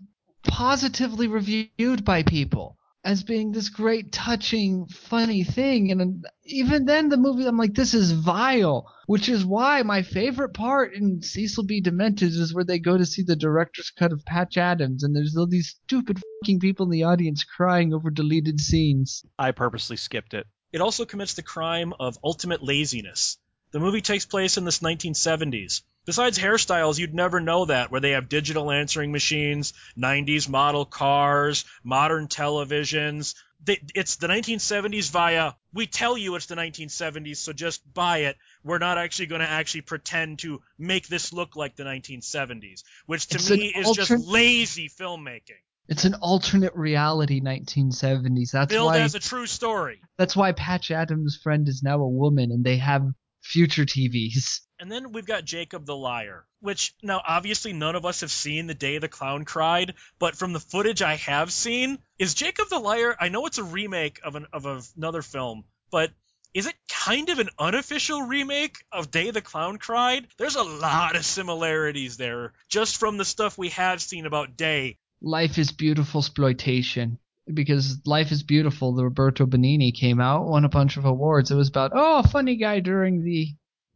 positively reviewed by people as being this great, touching, funny thing. And even then, the movie, I'm like, this is vile, which is why my favorite part in Cecil B. Demented is where they go to see the director's cut of Patch Adams, and there's all these stupid fucking people in the audience crying over deleted scenes. I purposely skipped it. It also commits the crime of ultimate laziness. The movie takes place in the 1970s. Besides hairstyles, you'd never know that, where they have digital answering machines, 90s model cars, modern televisions. They, it's the 1970s via, we tell you it's the 1970s, so just buy it. We're not actually going to actually pretend to make this look like the 1970s, which to It's me is just lazy filmmaking. It's an alternate reality 1970s. That's Billed why as a true story. that's why Patch Adams' friend is now a woman, and they have future TVs. And then we've got Jacob the Liar, which now obviously none of us have seen the day the clown cried, but from the footage I have seen, is Jacob the Liar? I know it's a remake of an of another film, but is it kind of an unofficial remake of Day the Clown Cried? There's a lot of similarities there, just from the stuff we have seen about Day. Life is Beautiful exploitation. Because Life is Beautiful, the Roberto Benigni came out, won a bunch of awards. It was about, oh, funny guy during the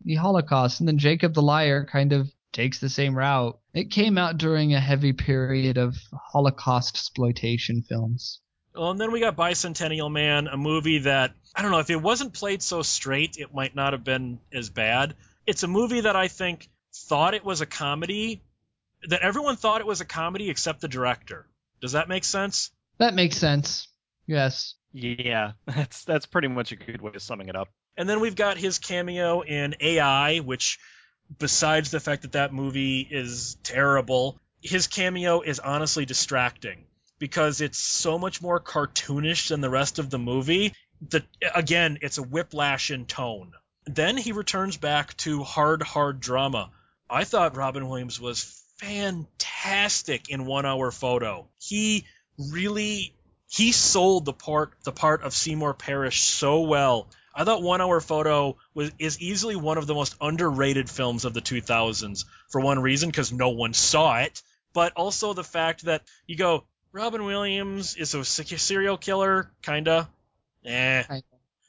the Holocaust. And then Jacob the Liar kind of takes the same route. It came out during a heavy period of Holocaust exploitation films. Well, and then we got Bicentennial Man, a movie that I don't know if it wasn't played so straight, it might not have been as bad. It's a movie that I think thought it was a comedy, that everyone thought it was a comedy except the director. Does that make sense? That makes sense. Yes. Yeah, that's that's pretty much a good way of summing it up. And then we've got his cameo in AI, which, besides the fact that that movie is terrible, his cameo is honestly distracting because it's so much more cartoonish than the rest of the movie. That again, it's a whiplash in tone. Then he returns back to hard, hard drama. I thought Robin Williams was fantastic in One Hour Photo. He really he sold the part the part of Seymour Parrish so well. I thought One Hour Photo was is easily one of the most underrated films of the 2000s for one reason because no one saw it, but also the fact that you go Robin Williams is a serial killer, kinda. Eh. Kinda.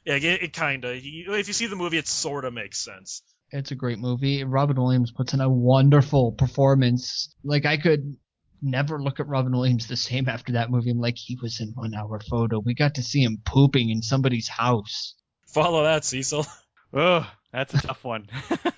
Yeah, it, it kinda. If you see the movie, it sorta makes sense. It's a great movie. Robin Williams puts in a wonderful performance. Like I could never look at Robin Williams the same after that movie. I'm like, he was in one hour photo. We got to see him pooping in somebody's house. Follow that, Cecil. Oh, that's a tough one.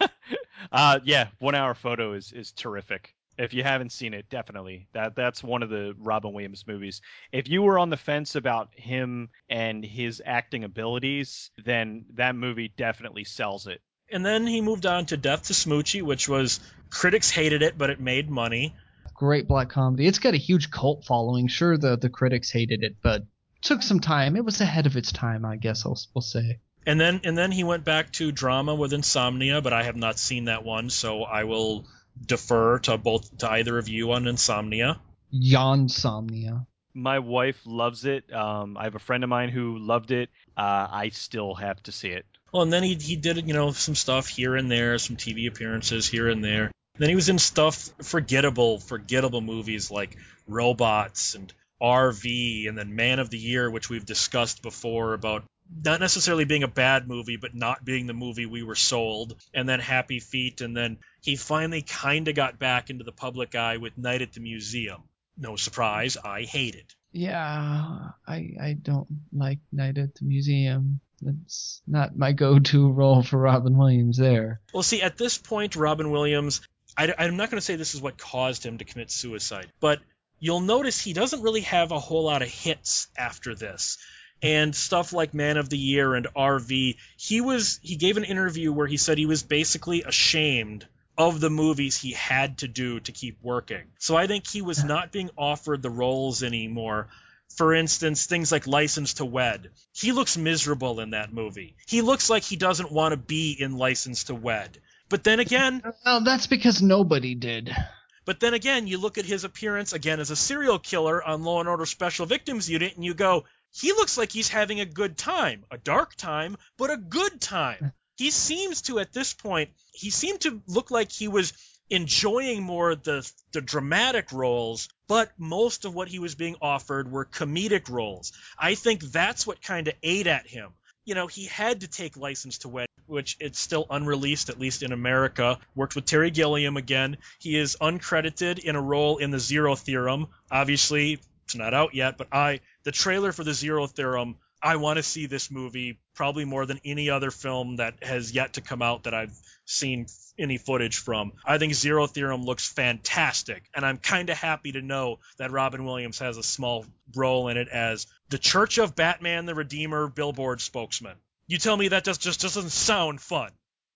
uh, yeah, one hour photo is is terrific. If you haven't seen it, definitely that that's one of the Robin Williams movies. If you were on the fence about him and his acting abilities, then that movie definitely sells it. And then he moved on to Death to Smoochy, which was critics hated it, but it made money. Great black comedy. It's got a huge cult following. Sure, the the critics hated it, but took some time. It was ahead of its time, I guess. I'll we'll say. And then and then he went back to drama with Insomnia, but I have not seen that one, so I will defer to both to either of you on Insomnia. Yonsomnia. My wife loves it. Um, I have a friend of mine who loved it. Uh, I still have to see it. Well, and then he he did you know some stuff here and there, some TV appearances here and there. Then he was in stuff forgettable, forgettable movies like Robots and RV, and then Man of the Year, which we've discussed before about not necessarily being a bad movie, but not being the movie we were sold. And then Happy Feet, and then he finally kind of got back into the public eye with Night at the Museum. No surprise, I hate it. Yeah, I I don't like Night at the Museum. That's not my go-to role for Robin Williams there. Well, see, at this point, Robin Williams, I, am not going to say this is what caused him to commit suicide, but you'll notice he doesn't really have a whole lot of hits after this. And stuff like Man of the Year and RV, he was he gave an interview where he said he was basically ashamed of the movies he had to do to keep working. So I think he was not being offered the roles anymore. For instance, things like License to Wed. He looks miserable in that movie. He looks like he doesn't want to be in License to Wed. But then again, Well, that's because nobody did. But then again, you look at his appearance again as a serial killer on Law and Order Special Victims Unit, and you go, he looks like he's having a good time, a dark time, but a good time. He seems to at this point, he seemed to look like he was enjoying more the the dramatic roles, but most of what he was being offered were comedic roles. I think that's what kind of ate at him. You know, he had to take License to Wed, which it's still unreleased, at least in America. Worked with Terry Gilliam again. He is uncredited in a role in the Zero Theorem. Obviously, it's not out yet, but I the trailer for the Zero Theorem I want to see this movie probably more than any other film that has yet to come out that I've seen any footage from. I think Zero Theorem looks fantastic, and I'm kind of happy to know that Robin Williams has a small role in it as the Church of Batman the Redeemer billboard spokesman. You tell me that just just doesn't sound fun.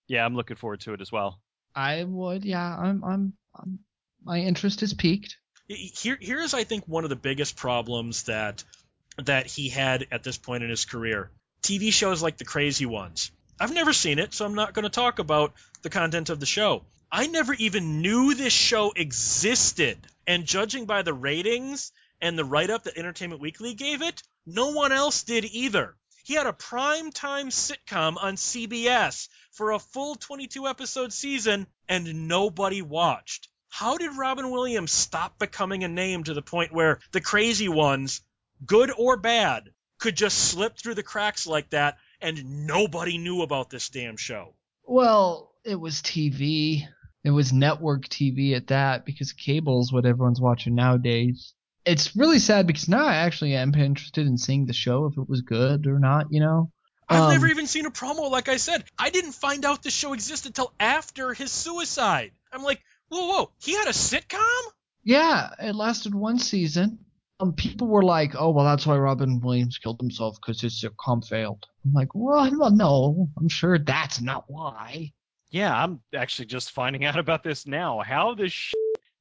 Yeah, I'm looking forward to it as well. I would, yeah. I'm, I'm, I'm my interest is peaked. Here, here's I think one of the biggest problems that that he had at this point in his career. TV shows like The Crazy Ones. I've never seen it, so I'm not going to talk about the content of the show. I never even knew this show existed. And judging by the ratings and the write up that Entertainment Weekly gave it, no one else did either. He had a prime time sitcom on CBS for a full 22 episode season, and nobody watched. How did Robin Williams stop becoming a name to the point where the crazy ones good or bad, could just slip through the cracks like that and nobody knew about this damn show. Well, it was TV. It was network TV at that because cable's what everyone's watching nowadays. It's really sad because now I actually am interested in seeing the show if it was good or not, you know? I've Um, never even seen a promo, like I said. I didn't find out the show existed until after his suicide. I'm like, whoa, whoa, he had a sitcom? Yeah, it lasted one season. Um, people were like, "Oh, well, that's why Robin Williams killed himself because his sitcom failed." I'm like, "Well, well, no, I'm sure that's not why." Yeah, I'm actually just finding out about this now. How the sh-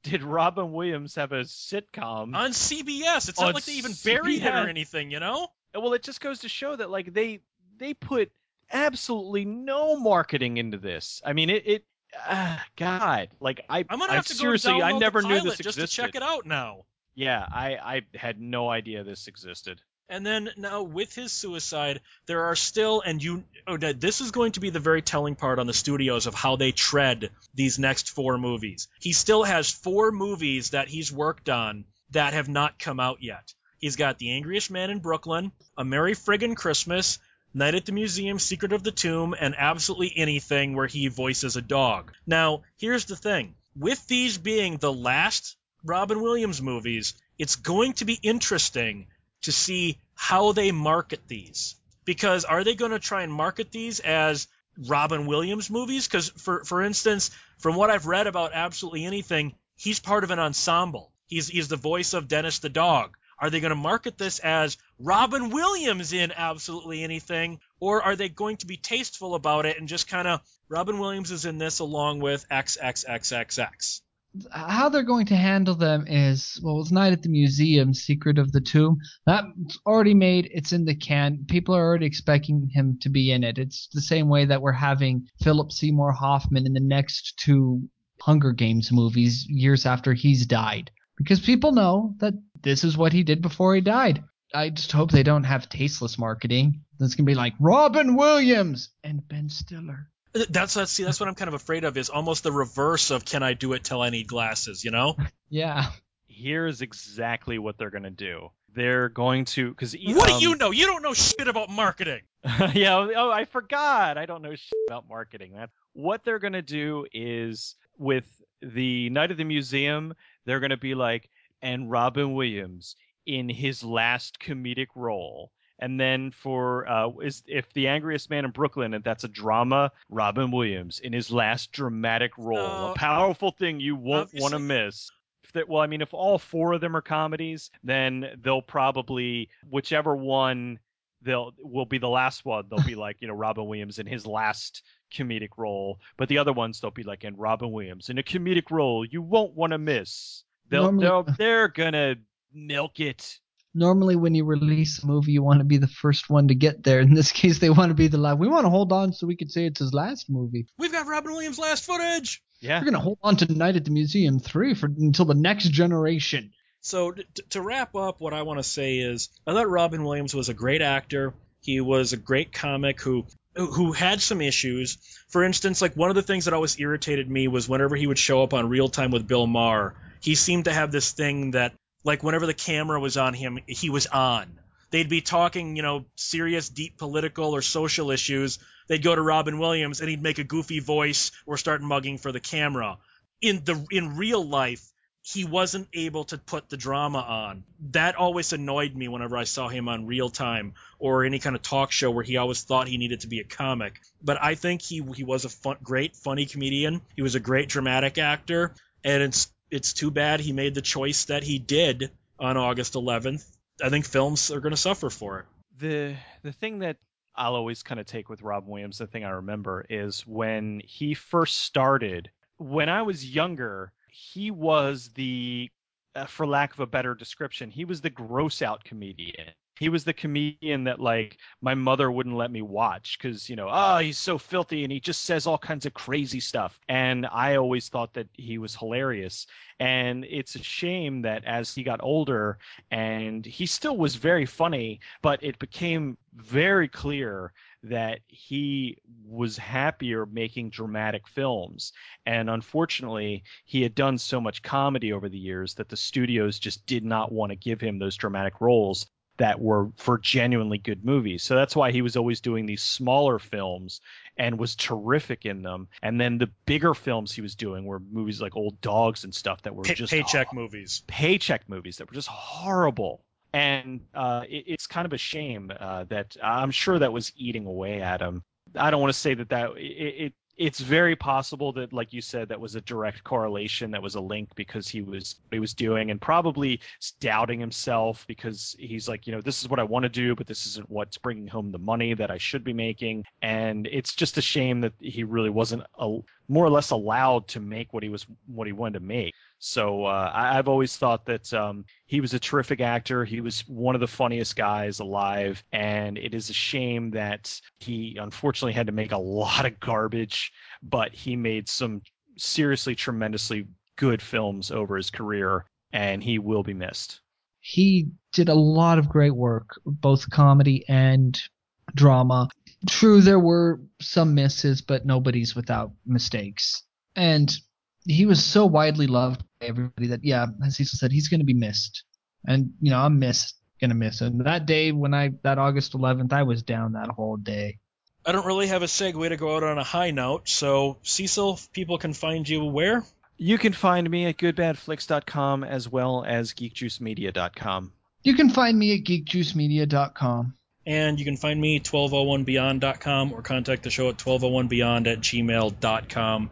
did Robin Williams have a sitcom? On CBS. It's not like they even buried it or anything, you know? well, it just goes to show that like they they put absolutely no marketing into this. I mean, it it uh, God, like I I'm gonna I have to seriously go download I never the knew this just existed. to check it out now. Yeah, I I had no idea this existed. And then now with his suicide, there are still, and you, oh, this is going to be the very telling part on the studios of how they tread these next four movies. He still has four movies that he's worked on that have not come out yet. He's got The Angriest Man in Brooklyn, A Merry Friggin' Christmas, Night at the Museum, Secret of the Tomb, and Absolutely Anything where he voices a dog. Now, here's the thing. With these being the last Robin Williams movies, it's going to be interesting to see how they market these. Because are they going to try and market these as Robin Williams movies? Because for for instance, from what I've read about absolutely anything, he's part of an ensemble. He's he's the voice of Dennis the dog. Are they going to market this as Robin Williams in absolutely anything, or are they going to be tasteful about it and just kind of Robin Williams is in this along with XXXXX? How they're going to handle them is well, it's Night at the Museum, Secret of the Tomb. That's already made. It's in the can. People are already expecting him to be in it. It's the same way that we're having Philip Seymour Hoffman in the next two Hunger Games movies years after he's died, because people know that this is what he did before he died. I just hope they don't have tasteless marketing. That's gonna be like Robin Williams and Ben Stiller. That's that's see that's what I'm kind of afraid of is almost the reverse of can I do it till I need glasses, you know? Yeah. Here's exactly what they're gonna do. They're going to because What do um, you know? You don't know shit about marketing. yeah. Oh, oh, I forgot. I don't know shit about marketing. That what they're gonna do is with the Night of the Museum, they're gonna be like, and Robin Williams in his last comedic role. And then for uh, is if the angriest man in Brooklyn, and that's a drama, Robin Williams in his last dramatic role, No, a powerful thing you won't want to miss. If that- well, I mean, if all four of them are comedies, then they'll probably whichever one they'll will be the last one. They'll be like you know Robin Williams in his last comedic role, but the other ones they'll be like in Robin Williams in a comedic role you won't want to miss. They'll, Normally- they'll they're gonna milk it. Normally when you release a movie, you want to be the first one to get there. In this case, they want to be the last. We want to hold on so we can say it's his last movie. We've got Robin Williams' last footage. Yeah. We're gonna hold on to Night at the Museum three for until the next generation. So t- to wrap up, what I want to say is, I thought Robin Williams was a great actor. He was a great comic who who had some issues. For instance, like one of the things that always irritated me was whenever he would show up on Real Time with Bill Maher, he seemed to have this thing that like whenever the camera was on him, he was on. They'd be talking, you know, serious, deep political or social issues. They'd go to Robin Williams and he'd make a goofy voice or start mugging for the camera. In the in real life, he wasn't able to put the drama on. That always annoyed me whenever I saw him on real time or any kind of talk show where he always thought he needed to be a comic. But I think he he was a fun, great funny comedian. He was a great dramatic actor, and it's it's too bad he made the choice that he did on August 11th. I think films are going to suffer for it. The the thing that I'll always kind of take with Robin Williams, the thing I remember is when he first started. When I was younger, he was the, uh, for lack of a better description, he was the gross out comedian. He was the comedian that like my mother wouldn't let me watch because you know oh he's so filthy and he just says all kinds of crazy stuff. And I always thought that he was hilarious. And it's a shame that as he got older and he still was very funny but it became very clear that he was happier making dramatic films. And unfortunately, he had done so much comedy over the years that the studios just did not want to give him those dramatic roles that were for genuinely good movies. So that's why he was always doing these smaller films and was terrific in them. And then the bigger films he was doing were movies like Old Dogs and stuff that were Pay- just paycheck movies. paycheck movies that were just horrible. And uh, it, it's kind of a shame uh, that I'm sure that was eating away at him. I don't want to say that that it, it it's very possible that, like you said, that was a direct correlation, that was a link because he was he was doing, and probably doubting himself because he's like, you know, this is what I want to do, but this isn't what's bringing home the money that I should be making, and it's just a shame that he really wasn't a, more or less allowed to make what he was what he wanted to make. So uh, I, I've always thought that um, he was a terrific actor. He was one of the funniest guys alive, and it is a shame that he unfortunately had to make a lot of garbage, but he made some seriously tremendously good films over his career, and he will be missed. He did a lot of great work, both comedy and drama. True, there were some misses, but nobody's without mistakes. And he was so widely loved by everybody that, yeah, as Cecil said, he's going to be missed. And, you know, I'm missed, going to miss him. That day when I, that August 11th, I was down that whole day. I don't really have a segue to go out on a high note, so Cecil, people can find you where? You can find me at goodbadflix.com as well as geekjuicemedia.com. You can find me at geekjuicemedia.com. And you can find me 1201beyond.com or contact the show at 1201beyond at gmail.com.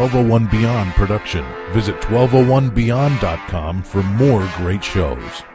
1201 Beyond production. Visit 1201beyond.com for more great shows.